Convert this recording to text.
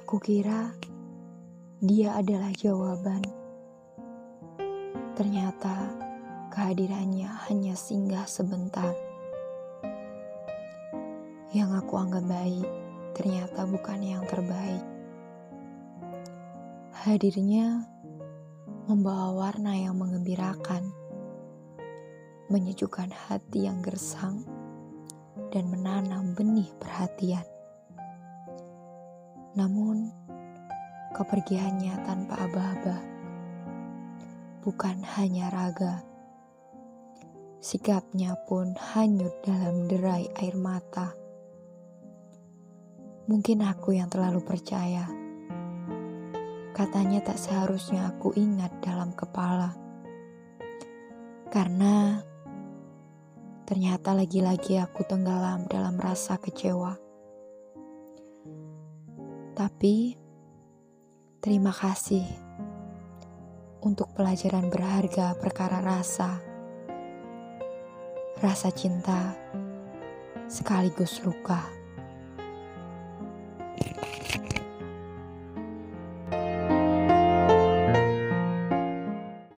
Kukira dia adalah jawaban. Ternyata kehadirannya hanya singgah sebentar. Yang aku anggap baik ternyata bukan yang terbaik. Hadirnya membawa warna yang mengembirakan, menyejukkan hati yang gersang, dan menanam benih perhatian. Namun, kepergiannya tanpa aba-aba bukan hanya raga. Sikapnya pun hanyut dalam derai air mata. Mungkin aku yang terlalu percaya. Katanya tak seharusnya aku ingat dalam kepala. Karena ternyata lagi-lagi aku tenggelam dalam rasa kecewa. Tapi terima kasih untuk pelajaran berharga perkara rasa. Rasa cinta sekaligus luka.